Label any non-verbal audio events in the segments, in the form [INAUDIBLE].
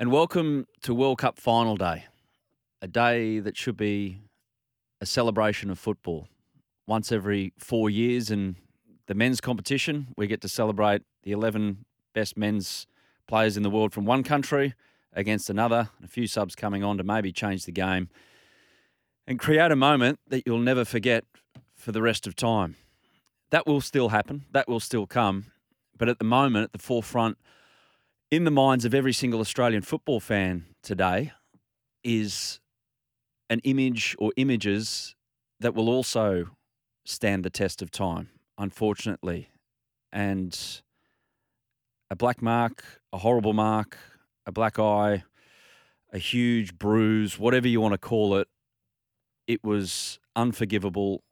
And welcome to World Cup final day, a day that should be a celebration of football. Once every four years in the men's competition, we get to celebrate the 11 best men's players in the world from one country against another, a few subs coming on to maybe change the game and create a moment that you'll never forget for the rest of time. That will still happen, that will still come. But at the moment, at the forefront, in the minds of every single Australian football fan today is an image or images that will also stand the test of time, unfortunately. And a black mark, a horrible mark, a black eye, a huge bruise, whatever you want to call it, it was unforgivable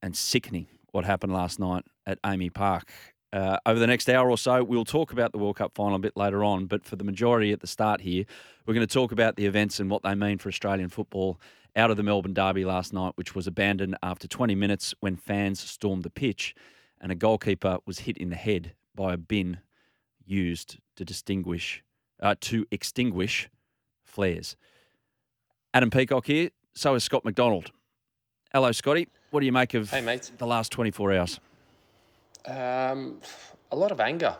and sickening what happened last night at AAMI Park. Uh, over the next hour or so, we'll talk about the World Cup final a bit later on. But for the majority at the start here, we're going to talk about the events and what they mean for Australian football out of the Melbourne Derby last night, which was abandoned after 20 minutes when fans stormed the pitch and a goalkeeper was hit in the head by a bin used to distinguish, uh, to extinguish flares. Adam Peacock here. So is Scott McDonald. Hello, Scotty. What do you make of hey, mate. the last 24 hours? Um, a lot of anger.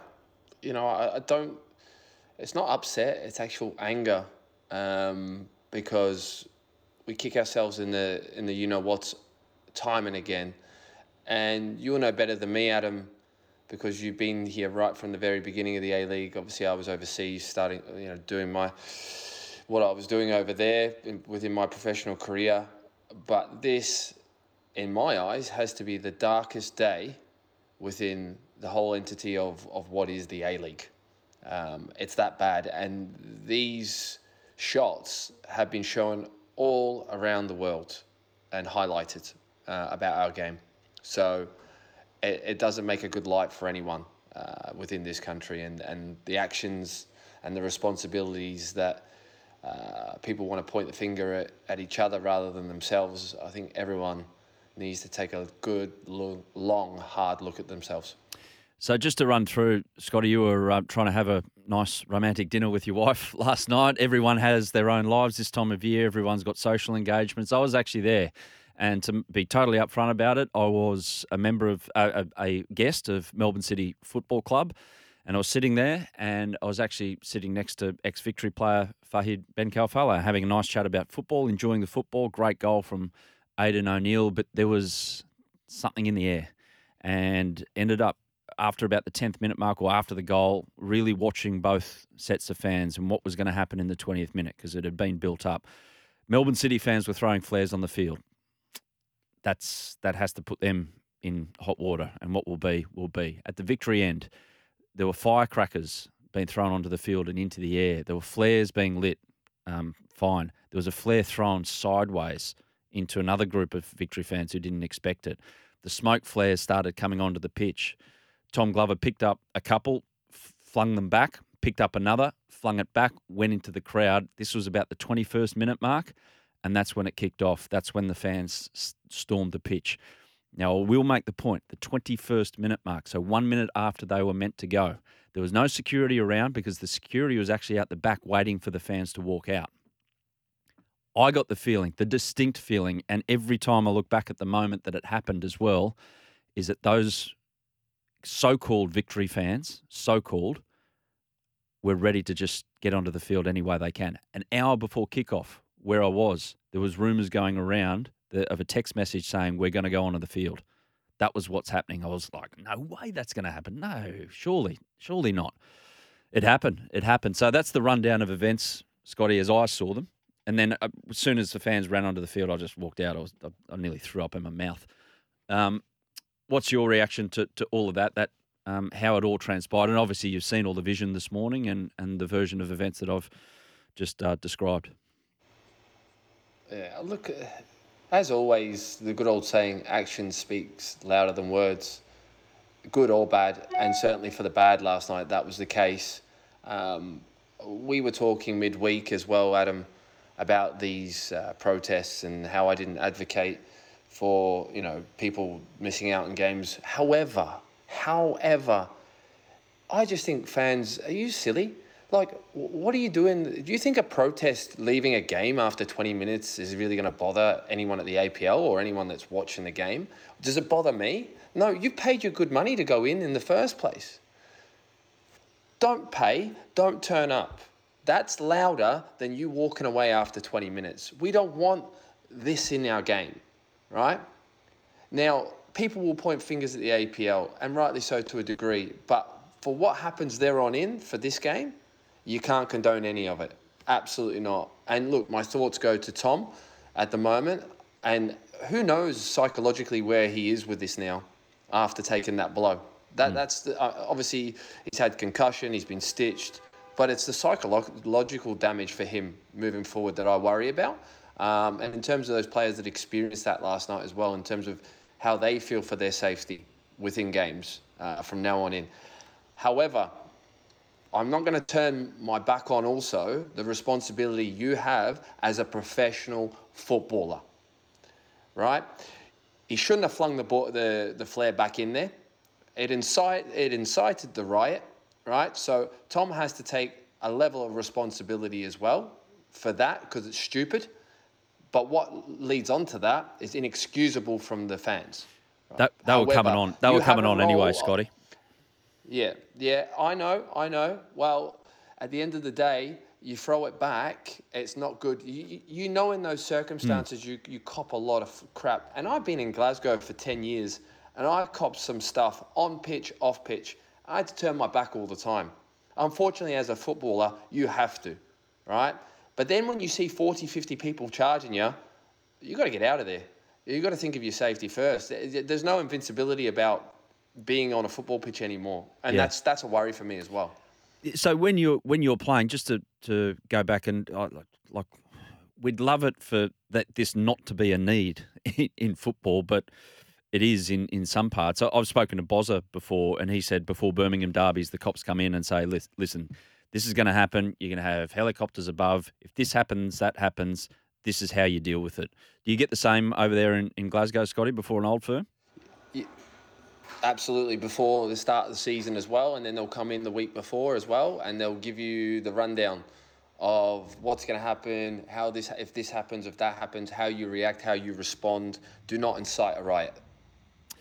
You know, I, I, don't. It's not upset. It's actual anger, um, because we kick ourselves in the in the you know what's time and again, and you'll know better than me, Adam, because you've been here right from the very beginning of the A League. Obviously, I was overseas, starting you know doing my what I was doing over there in, within my professional career, but this, in my eyes, has to be the darkest day within the whole entity of, of what is the A League. Um, it's that bad. And these shots have been shown all around the world and highlighted uh, about our game. So it, it doesn't make a good light for anyone uh, within this country. And, and the actions and the responsibilities that uh, people want to point the finger at, at each other rather than themselves, I think everyone needs to take a good, long, hard look at themselves. So, just to run through, Scotty, you were uh, trying to have a nice romantic dinner with your wife [LAUGHS] last night. Everyone has their own lives this time of year, everyone's got social engagements. I was actually there. And to be totally upfront about it, I was a member of uh, a, guest of Melbourne City Football Club. And I was sitting there, and I was actually sitting next to ex Victory player Fahid Ben Khalfallah, having a nice chat about football, enjoying the football. Great goal from Aidan O'Neill, but there was something in the air and ended up after about the 10th minute mark or after the goal, really watching both sets of fans and what was going to happen in the 20th minute because it had been built up. Melbourne City fans were throwing flares on the field. That's that has to put them in hot water, and what will be will be. At the victory end, there were firecrackers being thrown onto the field and into the air. There were flares being lit. Um, fine. There was a flare thrown sideways into another group of Victory fans who didn't expect it. The smoke flares started coming onto the pitch. Tom Glover picked up a couple, flung them back, picked up another, flung it back, went into the crowd. This was about the 21st minute mark, and that's when it kicked off. That's when the fans stormed the pitch. Now, I will make the point the 21st minute mark, so one minute after they were meant to go, there was no security around because the security was actually out the back waiting for the fans to walk out. I got the feeling, the distinct feeling, and every time I look back at the moment that it happened as well, is that those so called victory fans, so called, were ready to just get onto the field any way they can. An hour before kickoff, where I was, there was rumours going around of a text message saying, We're going to go onto the field. That was what's happening. I was like, No way that's going to happen. No, surely, surely not. It happened. It happened. So that's the rundown of events, Scotty, as I saw them. And then uh, as soon as the fans ran onto the field, I just walked out. I, was, I, I nearly threw up in my mouth. Um, what's your reaction to, to all of that? That um, how it all transpired. And obviously, you've seen all the vision this morning and, and the version of events that I've just uh, described. Yeah, look, uh, as always, the good old saying, action speaks louder than words, good or bad. And certainly for the bad last night, that was the case. Um, we were talking midweek as well, Adam, about these uh, protests and how I didn't advocate for you know people missing out on games. However, however, I just think fans are you silly? Like, what are you doing? Do you think a protest leaving a game after 20 minutes is really going to bother anyone at the APL or anyone that's watching the game? Does it bother me? No, you paid your good money to go in in the first place. Don't pay, don't turn up. That's louder than you walking away after 20 minutes. We don't want this in our game right? Now, people will point fingers at the APL, and rightly so to a degree, but for what happens there on in for this game, you can't condone any of it. Absolutely not. And look, my thoughts go to Tom at the moment, and who knows psychologically where he is with this now after taking that blow. That, mm. That's the, uh, obviously he's had concussion, he's been stitched, but it's the psychological damage for him moving forward that I worry about. Um, and in terms of those players that experienced that last night as well, in terms of how they feel for their safety within games uh, from now on in. However, I'm not going to turn my back on also the responsibility you have as a professional footballer, right? He shouldn't have flung the, the, the flare back in there. It, incite, it incited the riot, right? So Tom has to take a level of responsibility as well for that because it's stupid. But what leads on to that is inexcusable from the fans. Right? That, they However, were coming on. They were coming on anyway, Scotty. Yeah, yeah, I know, I know. Well, at the end of the day, you throw it back, it's not good. You, you know, in those circumstances, mm. you, you cop a lot of crap. And I've been in Glasgow for 10 years, and I've copped some stuff on pitch, off pitch. I had to turn my back all the time. Unfortunately, as a footballer, you have to, right? But then when you see 40, 50 people charging you, you've got to get out of there. You've got to think of your safety first. There's no invincibility about being on a football pitch anymore. And yeah. that's that's a worry for me as well. So when you're when you're playing, just to, to go back and like, like we'd love it for that this not to be a need in, [LAUGHS] in football, but it is in, in some parts. I've spoken to Bozza before, and he said before Birmingham derbies, the cops come in and say, "Listen, this is going to happen. You're going to have helicopters above. If this happens, that happens. This is how you deal with it. Do you get the same over there in, in Glasgow, Scotty, before an old firm? Absolutely, before the start of the season as well. And then they'll come in the week before as well, and they'll give you the rundown of what's going to happen, how this, if this happens, if that happens, how you react, how you respond. Do not incite a riot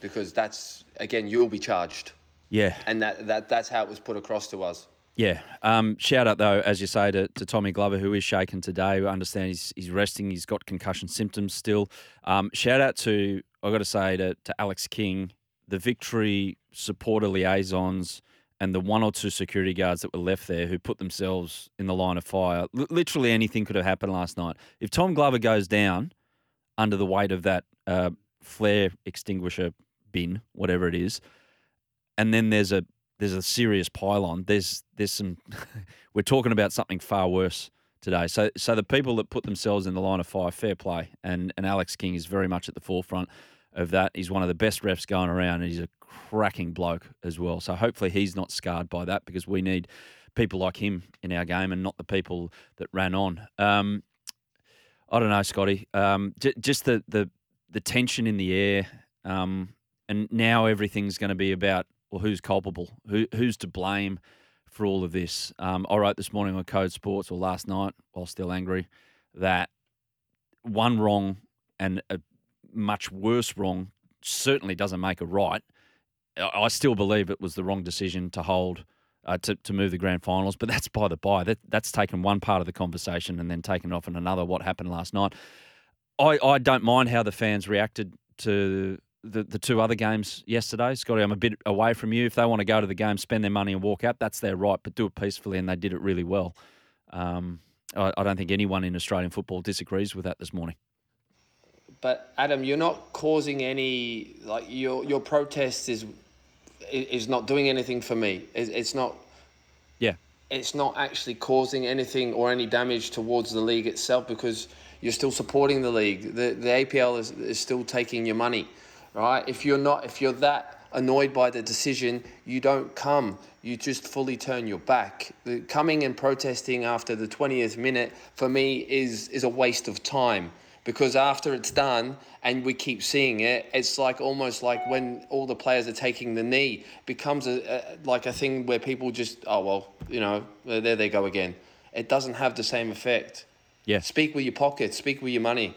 because that's, again, you'll be charged. Yeah. And that, that that's how it was put across to us. Yeah. Um, shout out though, as you say, to, to Tommy Glover, who is shaken today. We understand he's, he's resting. He's got concussion symptoms still. Um, shout out to I've got to say to, to Alex King, the victory supporter liaisons, and the one or two security guards that were left there who put themselves in the line of fire. L- literally anything could have happened last night. If Tom Glover goes down under the weight of that uh, flare extinguisher bin, whatever it is, and then there's a there's a serious pylon. There's there's some. [LAUGHS] we're talking about something far worse today. So so the people that put themselves in the line of fire, fair play, and and Alex King is very much at the forefront of that. He's one of the best refs going around, and he's a cracking bloke as well. So hopefully he's not scarred by that because we need people like him in our game and not the people that ran on. Um, I don't know, Scotty. Um, j- just the the the tension in the air, um, and now everything's going to be about well, who's culpable, who who's to blame for all of this. Um, I wrote this morning on Code Sports, or last night, while still angry, that one wrong and a much worse wrong certainly doesn't make a right. I still believe it was the wrong decision to hold. Uh, to, to move the grand finals, but that's by the by. That that's taken one part of the conversation and then taken off in another. What happened last night? I, I don't mind how the fans reacted to the, the two other games yesterday. Scotty, I'm a bit away from you. If they want to go to the game, spend their money and walk out, that's their right, but do it peacefully, and they did it really well. Um, I, I don't think anyone in Australian football disagrees with that this morning. But Adam, you're not causing any like your your protest is is not doing anything for me. It's not. Yeah. It's not actually causing anything or any damage towards the league itself because you're still supporting the league. The the APL is, is still taking your money, right? If you're not, if you're that annoyed by the decision, you don't come. You just fully turn your back. The coming and protesting after the 20th minute for me is is a waste of time because after it's done and we keep seeing it, it's like almost like when all the players are taking the knee, becomes a, a like a thing where people just oh well, you know, there they go again. It doesn't have the same effect. Yeah. Speak with your pocket. Speak with your money.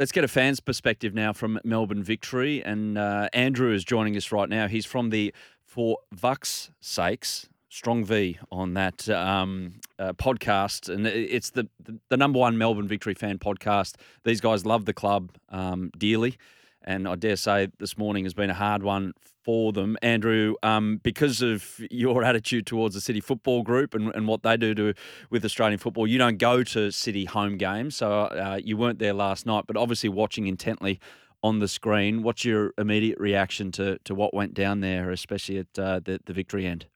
Let's get a fan's perspective now from Melbourne Victory. And uh, Andrew is joining us right now. He's from the For Vuck's Sakes, strong V on that um, uh, podcast. And it's the, the, number one Melbourne Victory fan podcast. These guys love the club um, dearly. And I dare say this morning has been a hard one for them. Andrew, um, because of your [LAUGHS] attitude towards the City Football Group and, and what they do to, with Australian football, you don't go to City home games, so uh, you weren't there last night, but obviously watching intently on the screen. What's your immediate reaction to, to what went down there, especially at uh, the, the victory end?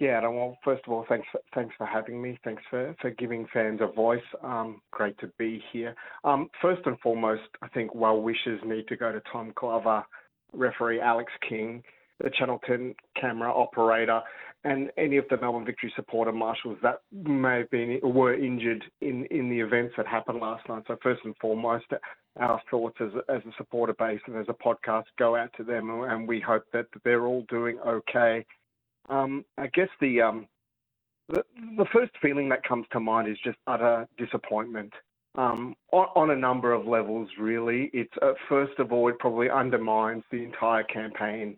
Yeah, well, first of all, thanks thanks for having me. Thanks for, for giving fans a voice. Um, great to be here. Um, first and foremost, I think well wishes need to go to Tom Glover, referee Alex King, the Channel 10 camera operator, and any of the Melbourne Victory supporter marshals that may have been were injured in, in the events that happened last night. So first and foremost, our thoughts as, as a supporter base and as a podcast go out to them, and we hope that they're all doing okay. Um, I guess the, um, the the first feeling that comes to mind is just utter disappointment um, on, on, a number of levels, really. It's uh, first of all, it probably undermines the entire campaign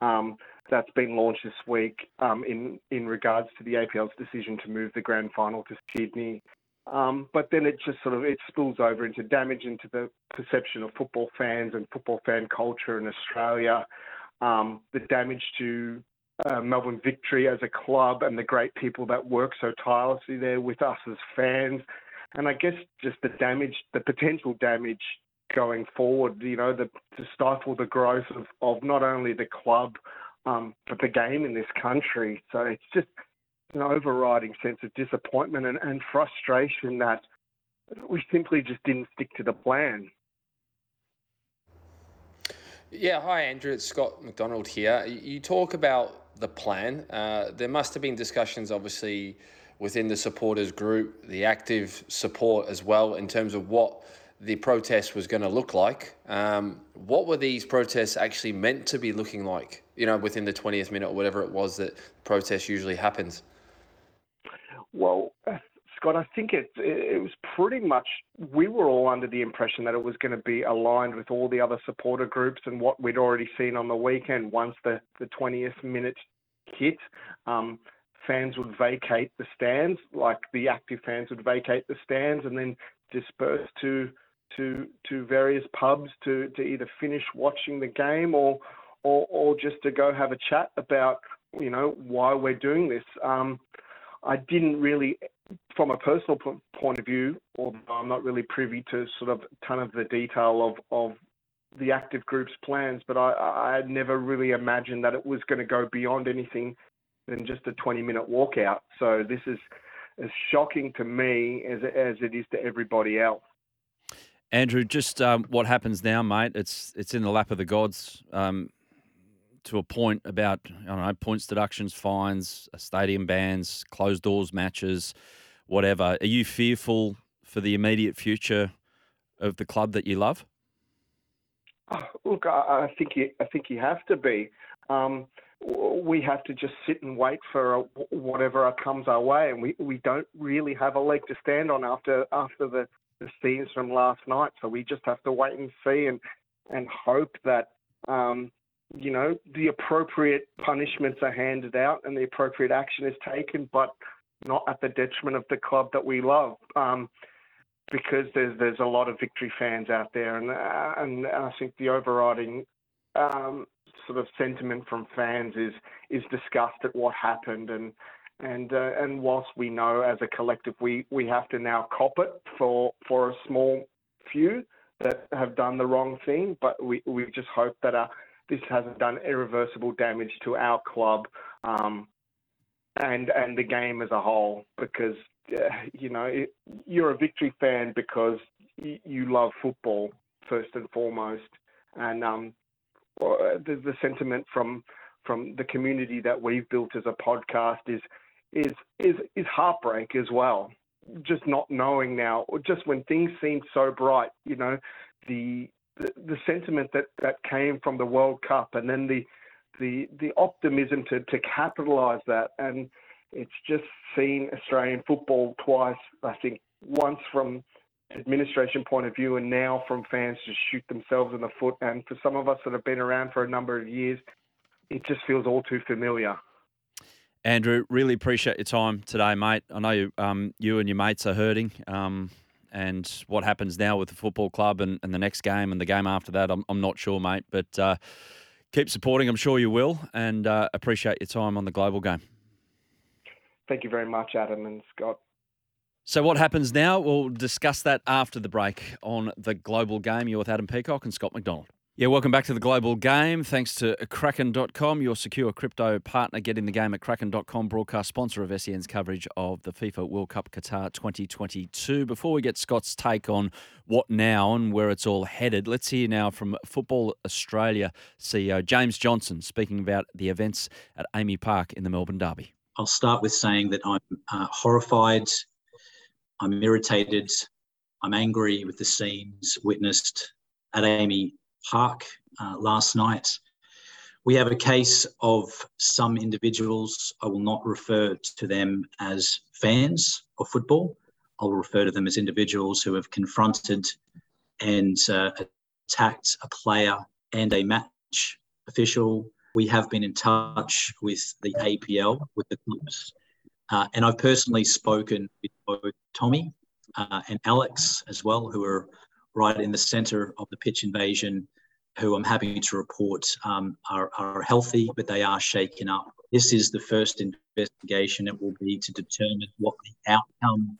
um, that's been launched this week um, in in regards to the APL's decision to move the grand final to Sydney. Um, but then it just sort of it spills over into damage into the perception of football fans and football fan culture in Australia. Um, the damage to uh, Melbourne Victory as a club and the great people that work so tirelessly there with us as fans and I guess just the damage, the potential damage going forward, you know, the, to stifle the growth of, of not only the club, um, but the game in this country. So it's just an overriding sense of disappointment and, and frustration that we simply just didn't stick to the plan. Yeah, hi Andrew, it's Scott McDonald here. You talk about the plan. Uh, there must have been discussions, obviously, within the supporters group, the active support as well, in terms of what the protest was going to look like. Um, what were these protests actually meant to be looking like? You know, within the twentieth minute or whatever it was that protest usually happens. Well, Scott, I think it it was pretty much we were all under the impression that it was going to be aligned with all the other supporter groups and what we'd already seen on the weekend once the the twentieth minute hit. Um, fans would vacate the stands, like the active fans would vacate the stands and then disperse to to to various pubs to, to either finish watching the game or, or or just to go have a chat about you know why we're doing this. Um, I didn't really, from a personal point of view, although I'm not really privy to sort of ton of the detail of of the active group's plans, but I, I had never really imagined that it was going to go beyond anything than just a 20 minute walkout. So this is as shocking to me as, as it is to everybody else. Andrew, just um, what happens now, mate? It's it's in the lap of the gods um, to a point about I don't know points deductions, fines, stadium bans, closed doors matches, whatever. Are you fearful for the immediate future of the club that you love? Oh, look, I, I think you I think you have to be. Um, we have to just sit and wait for whatever comes our way, and we, we don't really have a leg to stand on after after the, the scenes from last night. So we just have to wait and see and and hope that um, you know the appropriate punishments are handed out and the appropriate action is taken, but not at the detriment of the club that we love. Um, because there's there's a lot of victory fans out there, and uh, and I think the overriding um, sort of sentiment from fans is is disgust at what happened and and uh, and whilst we know as a collective we we have to now cop it for for a small few that have done the wrong thing, but we we just hope that our this hasn't done irreversible damage to our club um, and and the game as a whole because uh, you know it, you're a victory fan because y- you love football first and foremost, and um, the, the sentiment from from the community that we've built as a podcast is is is is heartbreak as well. Just not knowing now, or just when things seem so bright, you know, the the, the sentiment that, that came from the World Cup, and then the the the optimism to to capitalise that, and it's just seen Australian football twice. I think once from administration point of view, and now from fans to shoot themselves in the foot. And for some of us that have been around for a number of years, it just feels all too familiar. Andrew, really appreciate your time today, mate. I know you, um, you and your mates are hurting. Um, and what happens now with the football club and, and, the next game and the game after that, I'm, I'm not sure, mate. But uh, keep supporting. I'm sure you will. And uh, appreciate your time on the global game. Thank you very much, Adam and Scott. So, what happens now? We'll discuss that after the break on the global game. You're with Adam Peacock and Scott McDonald. Yeah, welcome back to the Global Game. Thanks to Kraken.com, your secure crypto partner. Getting the game at Kraken.com, broadcast sponsor of SEN's coverage of the FIFA World Cup Qatar 2022. Before we get Scott's take on what now and where it's all headed, let's hear now from Football Australia CEO James Johnson speaking about the events at AAMI Park in the Melbourne Derby. I'll start with saying that I'm uh, horrified, I'm irritated, I'm angry with the scenes witnessed at AAMI Park uh, last night. We have a case of some individuals. I will not refer to them as fans of football. I'll refer to them as individuals who have confronted and uh, attacked a player and a match official. We have been in touch with the APL, with the clubs, uh, and I've personally spoken with both Tommy uh, and Alex as well, who are right in the centre of the pitch invasion, who I'm happy to report um, are, are healthy, but they are shaken up. This is the first investigation. It will be to determine what the outcome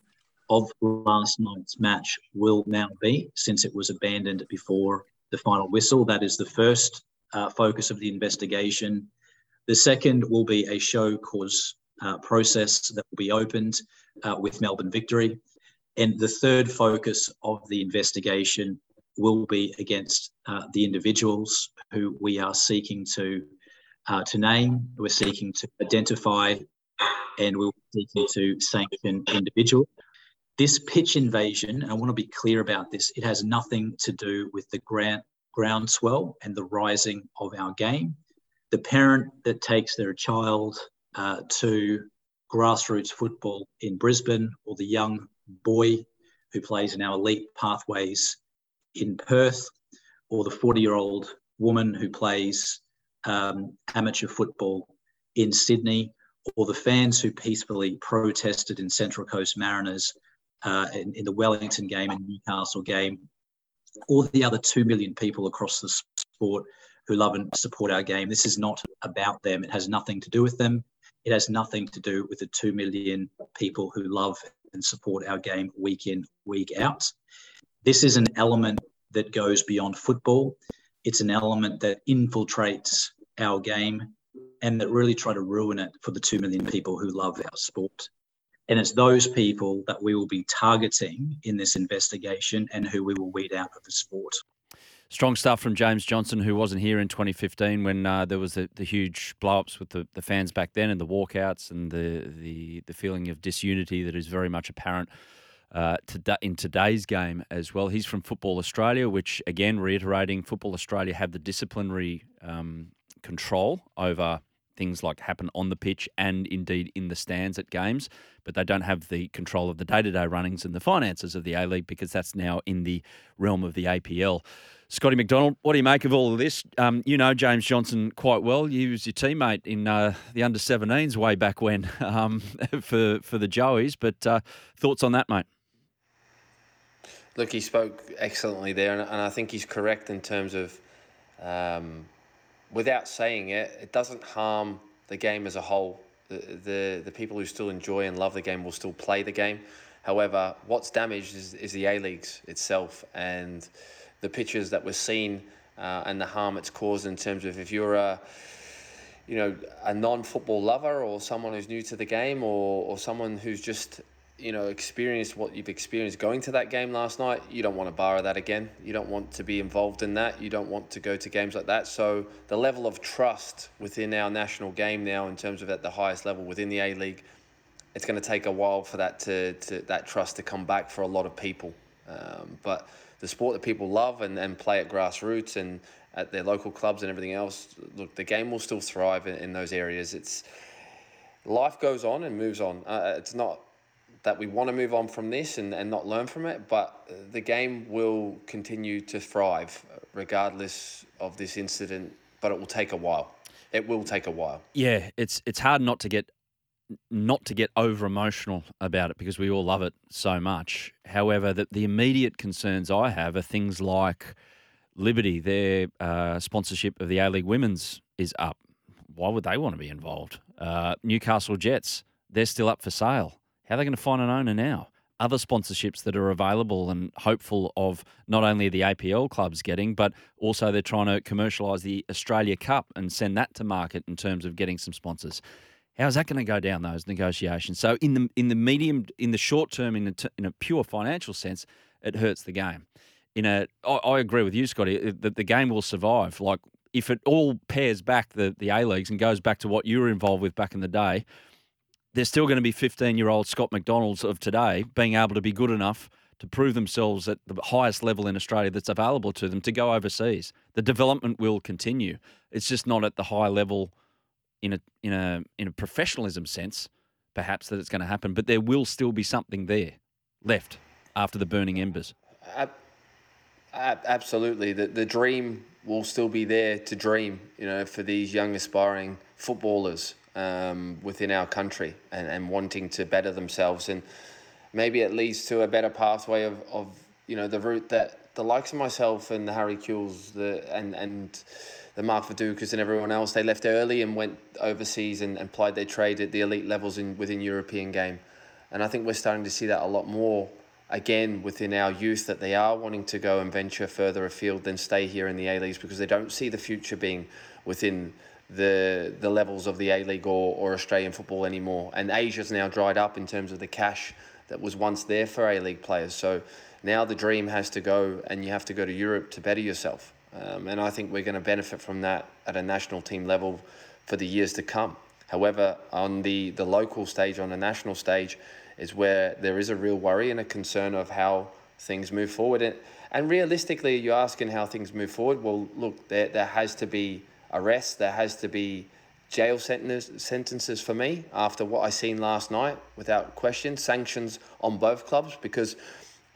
of last night's match will now be, since it was abandoned before the final whistle. That is the first uh, focus of the investigation. The second will be a show cause uh, process that will be opened uh, with Melbourne Victory. And the third focus of the investigation will be against uh, the individuals who we are seeking to uh, to name. We're seeking to identify, and we're seeking to sanction individuals. This pitch invasion, I want to be clear about this. It has nothing to do with the ground groundswell and the rising of our game. The parent that takes their child uh, to grassroots football in Brisbane, or the young boy who plays in our elite pathways in Perth, or the 40 year old woman who plays um, amateur football in Sydney, or the fans who peacefully protested in Central Coast Mariners uh, in, in, the Wellington game and Newcastle game, or the other 2 million people across the sport who love and support our game. This is not about them. It has nothing to do with them. It has nothing to do with the 2 million people who love and support our game week in, week out. This is an element that goes beyond football. It's an element that infiltrates our game and that really try to ruin it for the 2 million people who love our sport. And it's those people that we will be targeting in this investigation and who we will weed out of the sport. Strong stuff from James Johnson, who wasn't here in 2015 when uh, there was the, the huge blow-ups with the, the fans back then and the walkouts and the, the, the feeling of disunity that is very much apparent uh, to, in today's game as well. He's from Football Australia, which, again, reiterating, Football Australia have the disciplinary um, control over things like happen on the pitch and indeed in the stands at games, but they don't have the control of the day to day runnings and the finances of the A League because that's now in the realm of the APL. Scotty McDonald, what do you make of all of this? Um, you know James Johnson quite well. He was your teammate in uh, the under 17s way back when [LAUGHS] um, for for the Joeys. But uh, thoughts on that, mate? Look, he spoke excellently there, and, and I think he's correct in terms of, um, without saying it, it doesn't harm the game as a whole. The, the the people who still enjoy and love the game will still play the game. However, what's damaged is, is the A leagues itself and the pictures that were seen uh, and the harm it's caused in terms of if you're a you know a non-football lover or someone who's new to the game or, or someone who's just you know experienced what you've experienced going to that game last night you don't want to borrow that again you don't want to be involved in that you don't want to go to games like that so the level of trust within our national game now in terms of at the highest level within the A League it's going to take a while for that to, to that trust to come back for a lot of people um, but the sport that people love and, and play at grassroots and at their local clubs and everything else, look, the game will still thrive in, in those areas. It's life goes on and moves on. Uh, it's not that we want to move on from this and, and not learn from it, but the game will continue to thrive regardless of this incident, but it will take a while. It will take a while. Yeah, it's it's hard not to get not to get over emotional about it because we all love it so much. However, the, the immediate concerns I have are things like Liberty, their uh, sponsorship of the A League Women's is up. Why would they want to be involved? Uh, Newcastle Jets, they're still up for sale. How are they going to find an owner now? Other sponsorships that are available and hopeful of not only the APL clubs getting, but also they're trying to commercialise the Australia Cup and send that to market in terms of getting some sponsors. How's that going to go down those negotiations? So in the in the medium, in the short term, in in a pure financial sense, it hurts the game. In a, I, I agree with you, Scotty, uh, that the game will survive. Like if it all pairs back the the A leagues and goes back to what you were involved with back in the day, there's still going to be 15 year old Scott McDonald's of today being able to be good enough to prove themselves at the highest level in Australia that's available to them to go overseas. The development will continue. It's just not at the high level in a in a in a professionalism sense, perhaps that it's going to happen, but there will still be something there left after the burning embers. absolutely, the the dream will still be there to dream. You know, for these young aspiring footballers um, within our country and, and wanting to better themselves, and maybe it leads to a better pathway of, of you know the route that the likes of myself and the Harry Kewells the and and the Mark Vidukas and everyone else, they left early and went overseas and, and plied their trade at the elite levels in within European game. And I think we're starting to see that a lot more again within our youth that they are wanting to go and venture further afield than stay here in the A Leagues because they don't see the future being within the the levels of the A League or, or Australian football anymore. And Asia's now dried up in terms of the cash that was once there for A League players. So now the dream has to go and you have to go to Europe to better yourself. Um, and I think we're going to benefit from that at a national team level for the years to come. However, on the, the local stage, on the national stage, is where there is a real worry and a concern of how things move forward. And, and realistically, you're asking how things move forward. Well, look, there, there has to be arrests, there has to be jail sentences for me after what I seen last night, without question. Sanctions on both clubs because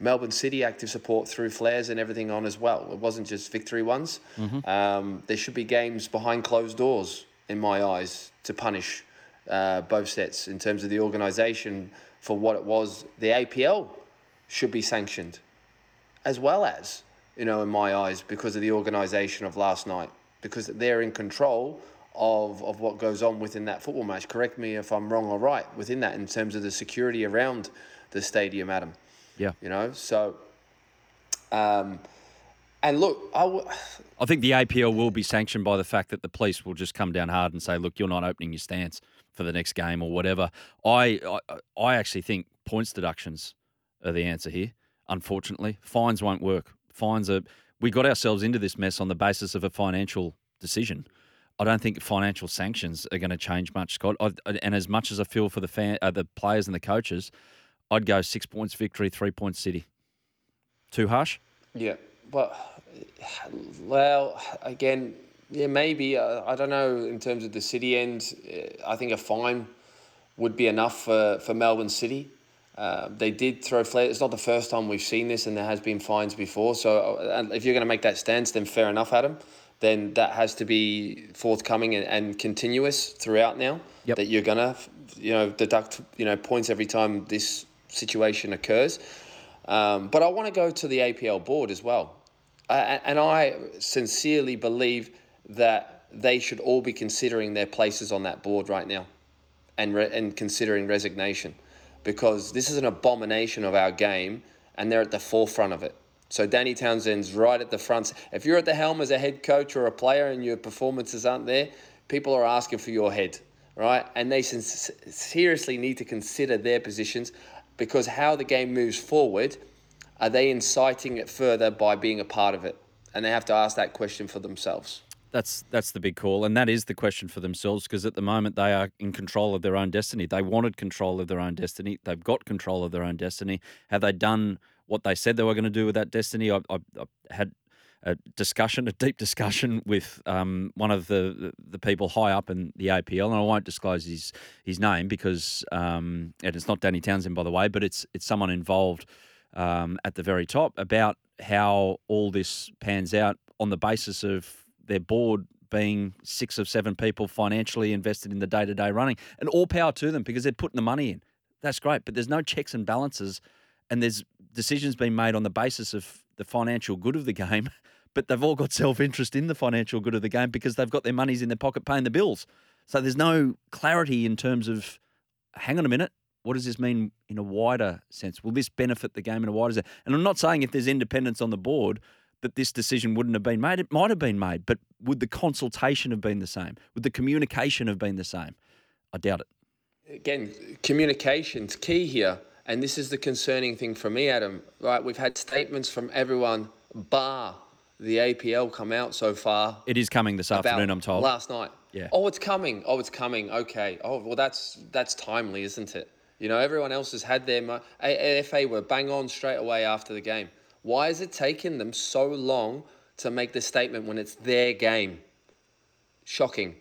Melbourne City active support through flares and everything on as well. It wasn't just victory ones. Mm-hmm. Um, there should be games behind closed doors, in my eyes, to punish uh, both sets in terms of the organisation for what it was. The APL should be sanctioned, as well as, you know, in my eyes, because of the organisation of last night, because they're in control of, of what goes on within that football match. Correct me if I'm wrong or right within that in terms of the security around the stadium, Adam. Yeah. You know, so. Um, and look, I, w- I think the APL will be sanctioned by the fact that the police will just come down hard and say, look, you're not opening your stance for the next game or whatever. I, I, I actually think points deductions are the answer here. Unfortunately, fines won't work. Fines are. We got ourselves into this mess on the basis of a financial decision. I don't think financial sanctions are going to change much, Scott. I, and as much as I feel for the fan, uh, the players and the coaches, I'd go six points victory, three points City. Too harsh? Yeah, but well, again, yeah, maybe uh, I don't know in terms of the City end. I think a fine would be enough for, for Melbourne City. Uh, they did throw flares. It's not the first time we've seen this, and there has been fines before. So, uh, if you're going to make that stance, then fair enough, Adam. Then that has to be forthcoming and, and continuous throughout now. Yep. That you're going to, you know, deduct, you know, points every time this situation occurs. Um, but I want to go to the APL board as well. Uh, and I sincerely believe that they should all be considering their places on that board right now and, re- and considering resignation because this is an abomination of our game and they're at the forefront of it. So Danny Townsend's right at the front. If you're at the helm as a head coach or a player and your performances aren't there, people are asking for your head, right? And they seriously need to consider their positions because how the game moves forward, are they inciting it further by being a part of it? And they have to ask that question for themselves. That's that's the big call, and that is the question for themselves because at the moment they are in control of their own destiny. They wanted control of their own destiny. They've got control of their own destiny. Have they done what they said they were going to do with that destiny? I, I, I had a discussion, a deep discussion with um, one of the, the people high up in the APL, and I won't disclose his his name because um, and it's not Danny Townsend by the way, but it's it's someone involved um, at the very top about how all this pans out on the basis of their board being six or seven people financially invested in the day to day running. And all power to them because they're putting the money in. That's great. But there's no checks and balances. And there's decisions being made on the basis of the financial good of the game. [LAUGHS] But they've all got self interest in the financial good of the game because they've got their monies in their pocket paying the bills. So there's no clarity in terms of hang on a minute, what does this mean in a wider sense? Will this benefit the game in a wider sense? And I'm not saying if there's independence on the board, that this decision wouldn't have been made. It might have been made, but would the consultation have been the same? Would the communication have been the same? I doubt it. Again, communication's key here. And this is the concerning thing for me, Adam. Right, we've had statements from everyone, bar the APL, come out so far. It is coming this afternoon, I'm told. Last night. Yeah. Oh, it's coming. Oh, it's coming. Okay. Oh, well, that's that's timely, isn't it? You know, everyone else has had their. Mo- AFA were bang on straight away after the game. Why is it taking them so long to make the statement when it's their game? Shocking.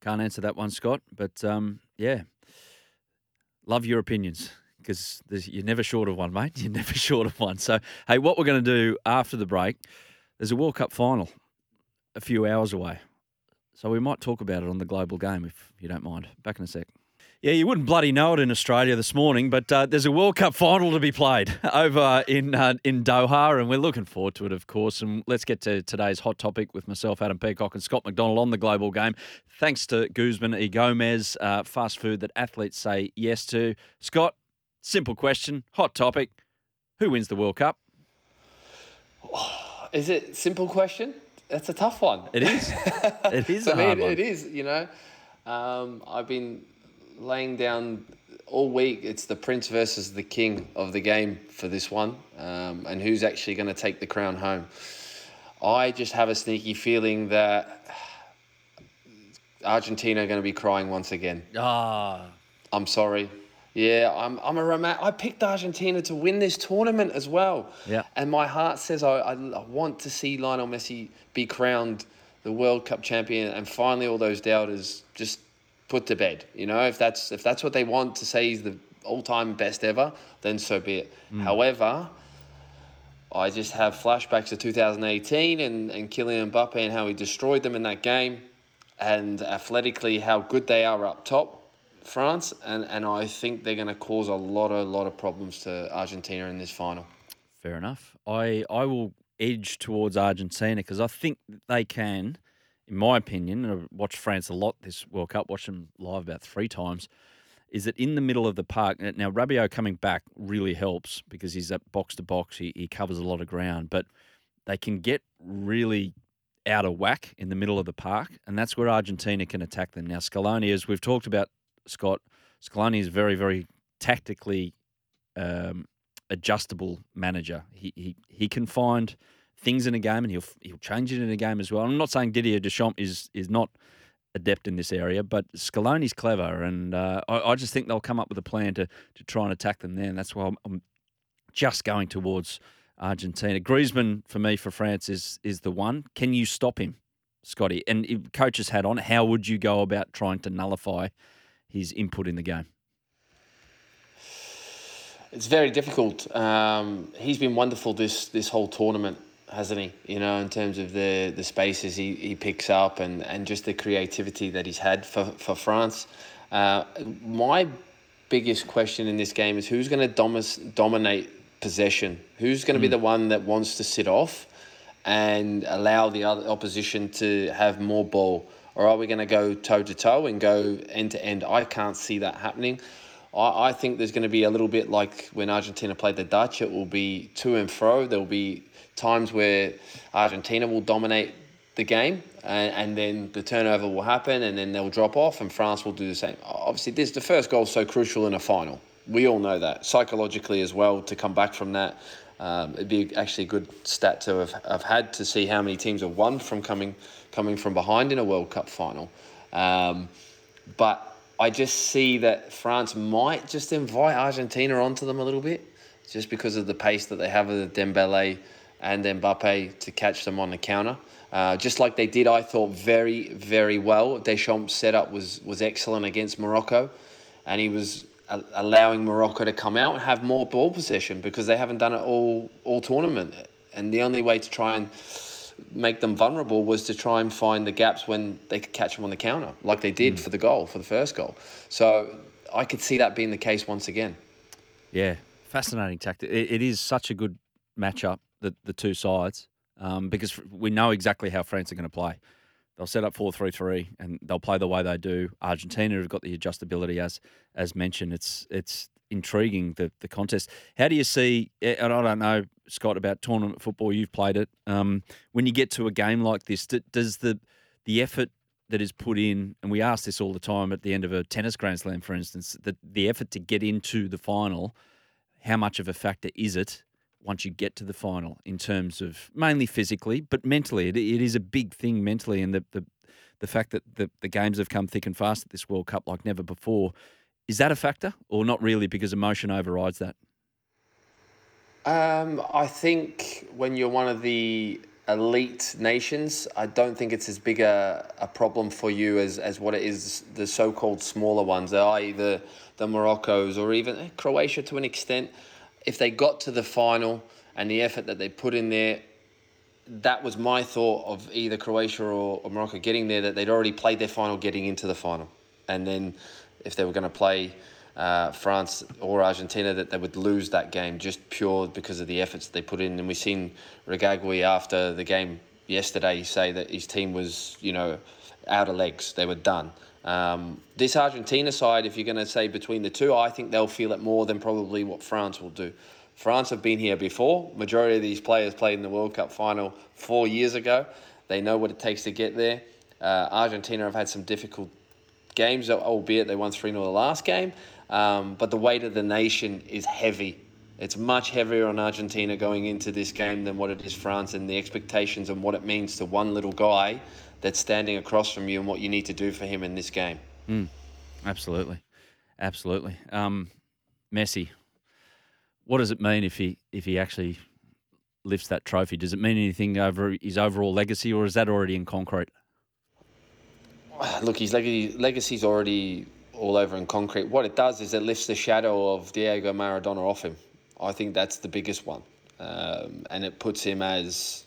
Can't answer that one, Scott. But um, yeah, love your opinions because you're never short of one, mate. [LAUGHS] You're never short of one. So, hey, what we're going to do after the break, there's a World Cup final a few hours away. So we might talk about it on the global game if you don't mind. Back in a sec. Yeah, you wouldn't bloody know it in Australia this morning, but uh, there's a World Cup final to be played [LAUGHS] over in uh, in Doha, and we're looking forward to it, of course. And let's get to today's hot topic with myself, Adam Peacock, and Scott McDonald on the global game. Thanks to Guzman e Gomez, uh, fast food that athletes say yes to. Scott, simple question, hot topic: Who wins the World Cup? Is it simple question? That's a tough one. It is. [LAUGHS] It is. I mean, it is. You know, um, I've been laying down all week. It's the prince versus the king of the game for this one, um, and who's actually going to take the crown home. I just have a sneaky feeling that Argentina are going to be crying once again. Ah, I'm sorry. Yeah, I'm. I'm a romantic. I picked Argentina to win this tournament as well. Yeah. And my heart says I, I, I want to see Lionel Messi be crowned the World Cup champion, and finally all those doubters just put to bed. You know, if that's if that's what they want to say he's the all-time best ever, then so be it. Mm. However, I just have flashbacks to 2018 and, and Kylian Mbappe and how he destroyed them in that game, and athletically how good they are up top, France, and, and I think they're going to cause a lot, a lot of problems to Argentina in this final. Fair enough. I I will edge towards Argentina because I think they can in my opinion, and I've watched France a lot this World Cup, watched them live about three times, is that in the middle of the park, now Rabiot coming back really helps because he's at box to box, he, he covers a lot of ground, but they can get really out of whack in the middle of the park, and that's where Argentina can attack them. Now, Scaloni, as we've talked about, Scott, Scaloni is very, very tactically um, adjustable manager. He, he, he can find – things in a game, and he'll he'll change it in a game as well. I'm not saying Didier Deschamps is is not adept in this area, but Scaloni's clever, and uh, I, I, just think they'll come up with a plan to to try and attack them there, and that's why I'm, I'm just going towards Argentina. Griezmann for me for France is is the one. Can you stop him, Scotty? And if coaches had on, how would you go about trying to nullify his input in the game? It's very difficult. Um, he's been wonderful this this whole tournament hasn't he? You know, in terms of the the spaces he, he picks up and, and just the creativity that he's had for, for France. Uh, my biggest question in this game is who's going to dom- dominate possession? Who's going to mm. be the one that wants to sit off and allow the other opposition to have more ball? Or are we going to go toe to toe and go end to end? I can't see that happening. I, I think there's going to be a little bit like when Argentina played the Dutch. It will be to and fro. There will be times where Argentina will dominate the game, and, and, then the turnover will happen, and then they'll drop off, and France will do the same. Obviously, this the first goal is so crucial in a final. We all know that psychologically as well to come back from that. Um, it'd be actually a good stat to have, have had to see how many teams have won from coming coming from behind in a World Cup final. Um, but I just see that France might just invite Argentina onto them a little bit, just because of the pace that they have with the Dembele and then Mbappe to catch them on the counter. Uh, just like they did, I thought very, very well. Deschamps' setup was was excellent against Morocco, and he was allowing Morocco to come out and have more ball possession because they haven't done it all all tournament. And the only way to try and make them vulnerable was to try and find the gaps when they could catch them on the counter, like they did mm. for the goal, for the first goal. So I could see that being the case once again. Yeah, fascinating tactic. it, it is such a good matchup, the the two sides um, because we know exactly how France are going to play. They'll set up 4 3 3 and they'll play the way they do. Argentina have got the adjustability, as as mentioned. It's it's intriguing, the, the contest. How do you see, and I don't know, Scott, about tournament football, you've played it. Um, when you get to a game like this, does the, the effort that is put in, and we ask this all the time at the end of a tennis Grand Slam, for instance, that the effort to get into the final, how much of a factor is it once you get to the final in terms of mainly physically, but mentally. It, it is a big thing mentally, and the, the the fact that the, the games have come thick and fast at this World Cup like never before. Is that a factor, or not really, because emotion overrides that? Um, I think when you're one of the elite nations, I don't think it's as big a, a problem for you as, as what it is the so-called smaller ones, i.e. the, the Moroccos or even eh, Croatia to an extent if they got to the final and the effort that they put in there, that was my thought of either Croatia or, or Morocco getting there, that they'd already played their final getting into the final. And then if they were going to play uh, France or Argentina, that they would lose that game just pure because of the efforts they put in. And we've seen Regragui after the game yesterday say that his team was, you know, out of legs. They were done. Um, this Argentina side, if you're going to say between the two, I think they'll feel it more than probably what France will do. France have been here before. Majority of these players played in the World Cup final four years ago. They know what it takes to get there. Uh, Argentina have had some difficult games, albeit they won 3 0 the last game. Um, but the weight of the nation is heavy. It's much heavier on Argentina going into this game than what it is France, and the expectations and what it means to one little guy that's standing across from you and what you need to do for him in this game. Mm, absolutely, absolutely. Um, Messi, what does it mean if he if he actually lifts that trophy? Does it mean anything over his overall legacy, or is that already in concrete? Look, his legacy is already all over in concrete. What it does is it lifts the shadow of Diego Maradona off him. I think that's the biggest one, um, and it puts him as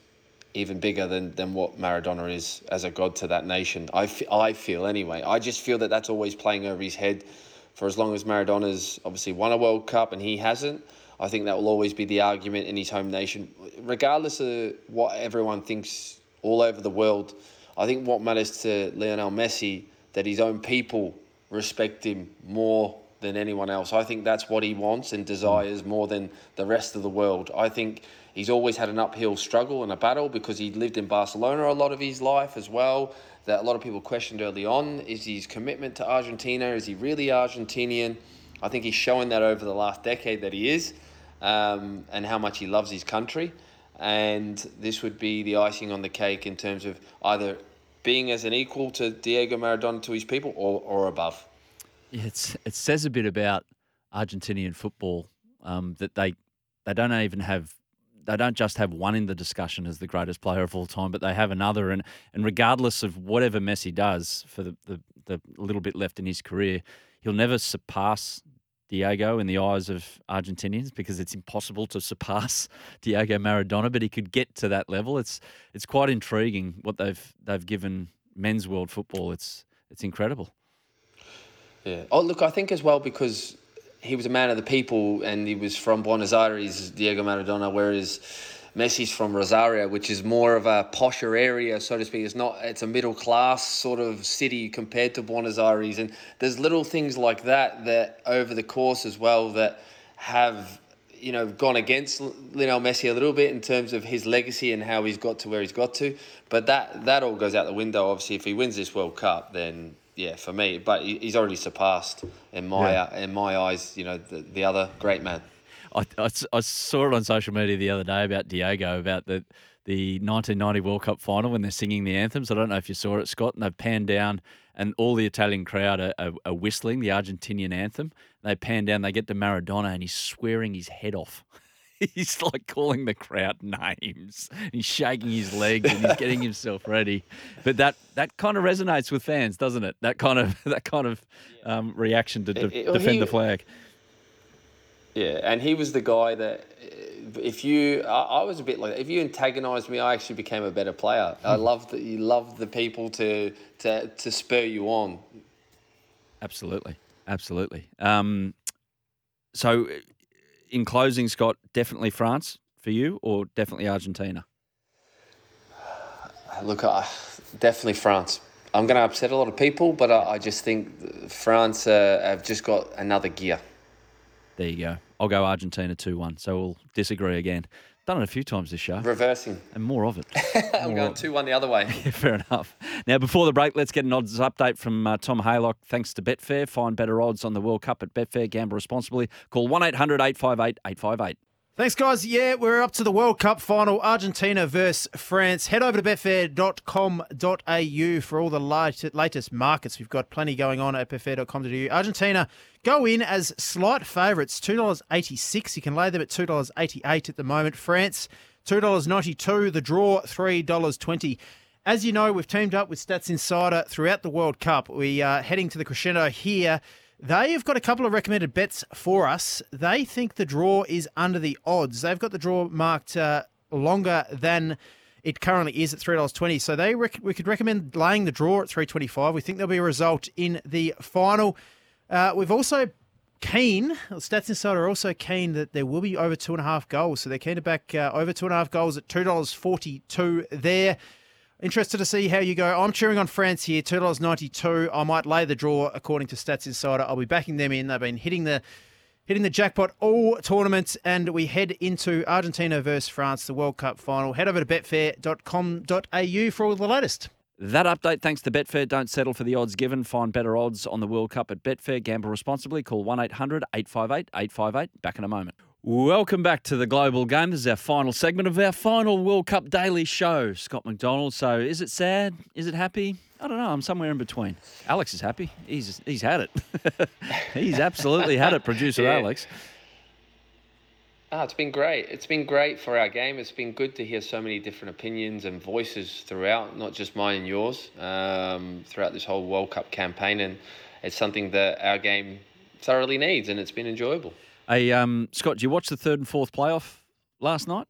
even bigger than, than what Maradona is as a god to that nation. I, f- I feel anyway. I just feel that that's always playing over his head for as long as Maradona's obviously won a World Cup and he hasn't. I think that will always be the argument in his home nation, regardless of what everyone thinks all over the world. I think what matters to Lionel Messi that his own people respect him more than anyone else. I think that's what he wants and desires more than the rest of the world. I think He's always had an uphill struggle and a battle because he lived in Barcelona a lot of his life as well. That a lot of people questioned early on is his commitment to Argentina? Is he really Argentinian? I think he's shown that over the last decade that he is, um, and how much he loves his country. And this would be the icing on the cake in terms of either being as an equal to Diego Maradona to his people or, or above. It's, it says a bit about Argentinian football um, that they they don't even have they don't just have one in the discussion as the greatest player of all time, but they have another. And and regardless of whatever Messi does for the, the, the little bit left in his career, he'll never surpass Diego in the eyes of Argentinians because it's impossible to surpass [LAUGHS] Diego Maradona, but he could get to that level. It's it's quite intriguing what they've they've given men's world football. It's it's incredible. Yeah. Oh, look, I think as well because he was a man of the people and he was from Buenos Aires, Diego Maradona, whereas Messi's from Rosario, which is more of a posher area, so to speak. It's not. It's a middle class sort of city compared to Buenos Aires, and there's little things like that that over the course as well that have you know gone against Lionel Messi a little bit in terms of his legacy and how he's got to where he's got to. But that that all goes out the window. Obviously, if he wins this World Cup, then yeah, for me. But he's already surpassed in my yeah. in my eyes. You know the, the other great man. I, I, I, saw it on social media the other day about Diego about the the 1990 World Cup final when they're singing the anthems. I don't know if you saw it, Scott, and they've panned down and all the Italian crowd are, are, are whistling the Argentinian anthem. They pan down, they get to Maradona, and he's swearing his head off. [LAUGHS] [LAUGHS] he's like calling the crowd names. He's shaking his legs and he's getting [LAUGHS] himself ready. But that that kind of resonates with fans, doesn't it? That kind of [LAUGHS] that kind of um, reaction to de- it, it, defend he, the flag. Yeah, and he was the guy that if you, I, I was a bit like if you antagonised me, I actually became a better player. I hmm. love that you love the people to to to spur you on. Absolutely, absolutely. Um, so, in closing, Scott, definitely France for you, or definitely Argentina? Look, definitely France. I'm going to upset a lot of people, but I, I just think France uh, have just got another gear. There you go. I'll go Argentina 2 1. So we'll disagree again. Done it a few times this show. Reversing. And more of it. [LAUGHS] I'm going 2 1 the other way. [LAUGHS] yeah, fair enough. Now, before the break, let's get an odds update from uh, Tom Haylock. Thanks to Betfair. Find better odds on the World Cup at Betfair. Gamble responsibly. Call 1 800 858 858. Thanks, guys. Yeah, we're up to the World Cup final, Argentina versus France. Head over to betfair.com.au for all the latest markets. We've got plenty going on at betfair.com.au. Argentina go in as slight favourites, $2.86. You can lay them at $2.88 at the moment. France, $2.92. The draw, $3.20. As you know, we've teamed up with Stats Insider throughout the World Cup. We are heading to the crescendo here They've got a couple of recommended bets for us. They think the draw is under the odds. They've got the draw marked uh, longer than it currently is at three dollars twenty. So they rec- we could recommend laying the draw at three twenty five. We think there'll be a result in the final. Uh, we've also keen. Stats Insider are also keen that there will be over two and a half goals. So they're keen to back uh, over two and a half goals at two dollars forty two there. Interested to see how you go. I'm cheering on France here, two dollars ninety two. I might lay the draw according to Stats Insider. I'll be backing them in. They've been hitting the hitting the jackpot all tournaments, and we head into Argentina versus France, the World Cup final. Head over to betfair.com.au for all the latest. That update, thanks to Betfair. Don't settle for the odds given. Find better odds on the World Cup at Betfair. Gamble responsibly. Call 1 800 858 858. Back in a moment. Welcome back to the Global Game. This is our final segment of our final World Cup daily show. Scott McDonald. So, is it sad? Is it happy? I don't know. I'm somewhere in between. Alex is happy. He's he's had it. [LAUGHS] he's absolutely had it, producer yeah. Alex. Ah, it's been great. It's been great for our game. It's been good to hear so many different opinions and voices throughout, not just mine and yours, um, throughout this whole World Cup campaign. And it's something that our game thoroughly needs, and it's been enjoyable. Hey, um, Scott, did you watch the third and fourth playoff last night?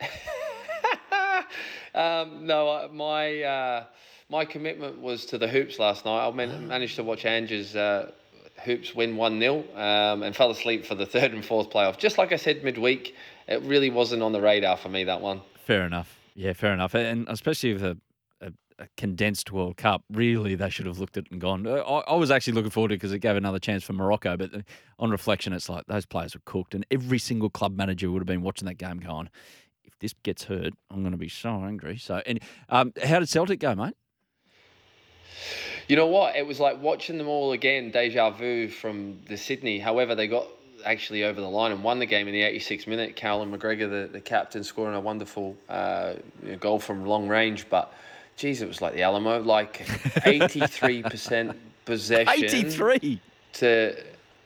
[LAUGHS] um, no, my uh, my commitment was to the hoops last night. I man- managed to watch Ange's uh, hoops win 1 0 um, and fell asleep for the third and fourth playoff. Just like I said midweek, it really wasn't on the radar for me, that one. Fair enough. Yeah, fair enough. And especially with a a condensed World Cup. Really, they should have looked at it and gone. Uh, I, I was actually looking forward to it because it gave another chance for Morocco. But uh, on reflection, it's like those players were cooked, and every single club manager would have been watching that game going, if this gets hurt, I'm going to be so angry. So, and um, how did Celtic go, mate? You know what? It was like watching them all again, deja vu from the Sydney. However, they got actually over the line and won the game in the 86th minute. Callum McGregor, the, the captain, scoring a wonderful uh, goal from long range. But Jeez, it was like the Alamo, like 83% [LAUGHS] possession. 83 to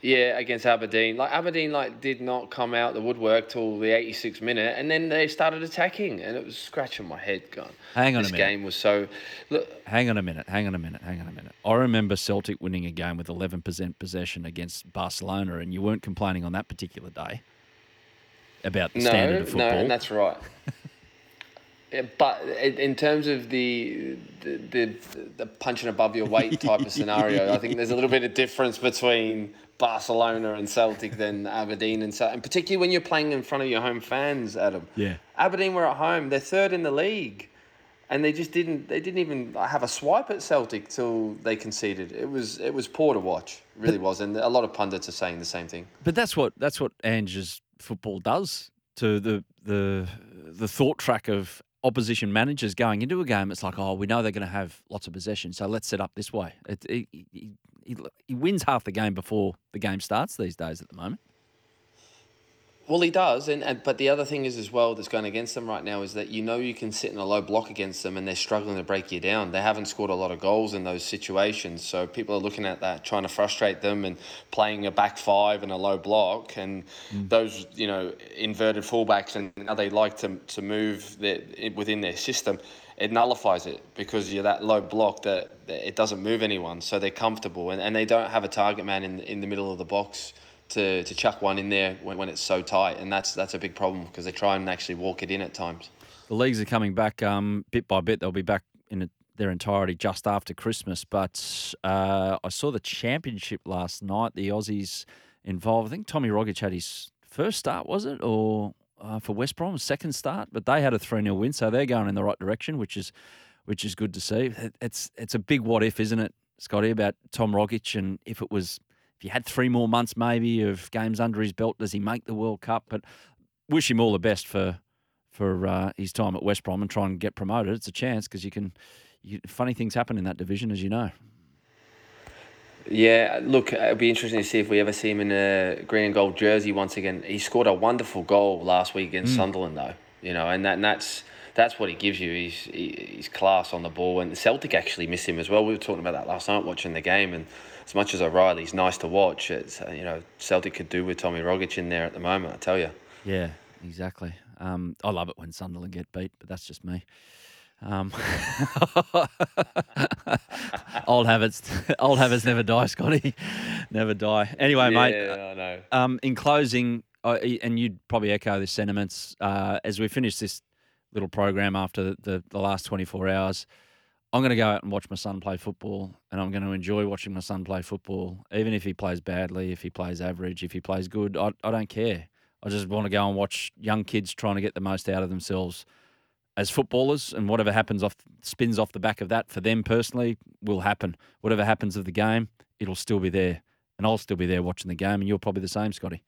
yeah against Aberdeen. Like Aberdeen, like did not come out the woodwork till the 86 minute, and then they started attacking, and it was scratching my head. Going, hang on this a minute. This game was so. Look, hang on a minute. Hang on a minute. Hang on a minute. I remember Celtic winning a game with 11% possession against Barcelona, and you weren't complaining on that particular day about the no, standard of football. No, and that's right. [LAUGHS] Eh, but eh, in terms of the, the the, the punching above your weight type of scenario, I think there's a little bit of difference between Barcelona and Celtic than Aberdeen and Celtic, and particularly when you're playing in front of your home fans, Adam. Yeah. Aberdeen were at home; they're third in the league, and they just didn't they didn't even have a swipe at Celtic till they conceded. It was it was poor to watch, it really was, and a lot of pundits are saying the same thing. But that's what that's what Ange's football does to the the the thought track of opposition managers going into a game. It's like, oh, we know they're going to have lots of possession, so let's set up this way. It, it, he, he, he wins half the game before the game starts these days at the moment. Well, he does, and, and but the other thing is as well that's going against them right now is that you know you can sit in a low block against them, and they're struggling to break you down. They haven't scored a lot of goals in those situations, so people are looking at that, trying to frustrate them, and playing a back five and a low block, and mm. those you know inverted fullbacks, and how they like to to move their, within their system. It nullifies it because you're that low block that, that it doesn't move anyone, so they're comfortable, and, and they don't have a target man in in the middle of the box to, to chuck one in there when, when it's so tight, and that's that's a big problem because they try and actually walk it in at times. The leagues are coming back um, bit by bit. They'll be back in a, their entirety just after Christmas. But uh, I saw the championship last night. The Aussies involved. I think Tommy Rogic had his first start, was it, or uh, for West Brom, second start? But they had a three 0 win, so they're going in the right direction, which is which is good to see. It's it's a big what if, isn't it, Scotty, about Tom Rogic and if it was if he had three more months maybe of games under his belt, does he make the World Cup? But wish him all the best for for uh, his time at West Brom and try and get promoted. It's a chance because you can. You, funny things happen in that division, as you know. Yeah, look, it'll be interesting to see if we ever see him in a green and gold jersey once again. He scored a wonderful goal last week against mm. Sunderland, though. You know, and that and that's that's what he gives you. He's he, he's class on the ball, and the Celtic actually miss him as well. We were talking about that last night watching the game, and as much as O'Riley's nice to watch, it's uh, you know Celtic could do with Tommy Rogic in there at the moment. I tell you. Yeah, exactly. Um, I love it when Sunderland get beat, but that's just me. Um, [LAUGHS] old habits, [LAUGHS] old habits never die, Scotty. [LAUGHS] never die. Anyway, yeah, mate. Yeah, I know. Um, in closing, and you'd probably echo the sentiments uh, as we finish this little program after the, the, the last twenty four hours. I'm going to go out and watch my son play football, and I'm going to enjoy watching my son play football, even if he plays badly, if he plays average, if he plays good. I, I don't care. I just want to go and watch young kids trying to get the most out of themselves as footballers, and whatever happens off spins off the back of that for them personally will happen. Whatever happens of the game, it'll still be there, and I'll still be there watching the game, and you're probably the same, Scotty.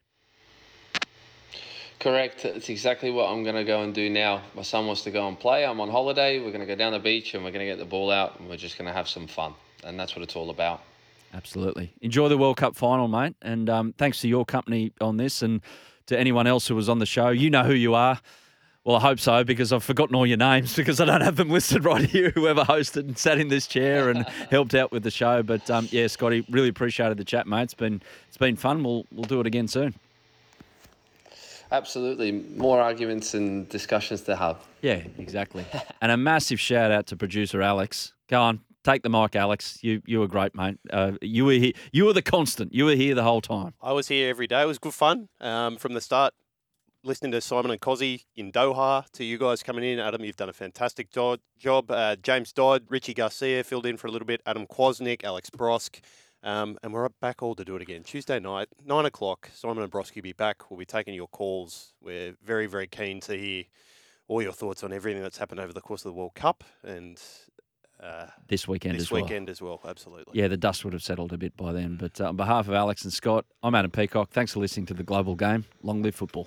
Correct. It's exactly what I'm going to go and do now. My son wants to go and play. I'm on holiday. We're going to go down the beach and we're going to get the ball out and we're just going to have some fun. And that's what it's all about. Absolutely. Enjoy the World Cup final, mate. And um, thanks to your company on this and to anyone else who was on the show. You know who you are. Well, I hope so because I've forgotten all your names [LAUGHS] because I don't have them listed right here. [LAUGHS] Whoever hosted and sat in this chair and [LAUGHS] helped out with the show. But um, yeah, Scotty, really appreciated the chat, mate. It's been it's been fun. We'll we'll do it again soon. Absolutely. More arguments and discussions to have. Yeah, exactly. and a massive shout out to producer Alex. Go on, take the mic, Alex. You you were great, mate. Uh, you were here. You were the constant. You were here the whole time. I was here every day. It was good fun um, from the start. Listening to Simon and Cozzy in Doha, to you guys coming in. Adam, you've done a fantastic job. Uh, James Dodd, Richie Garcia filled in for a little bit. Adam Kwasnick, Alex Brosque. Um, and we're back all to do it again. Tuesday night, 9 o'clock, Simon and Brosquey will be back. We'll be taking your calls. We're very, very keen to hear all your thoughts on everything that's happened over the course of the World Cup and uh, this weekend this as well. weekend as well, absolutely. Yeah, the dust would have settled a bit by then. But uh, on behalf of Alex and Scott, I'm Adam Peacock. Thanks for listening to the Global Game. Long live football.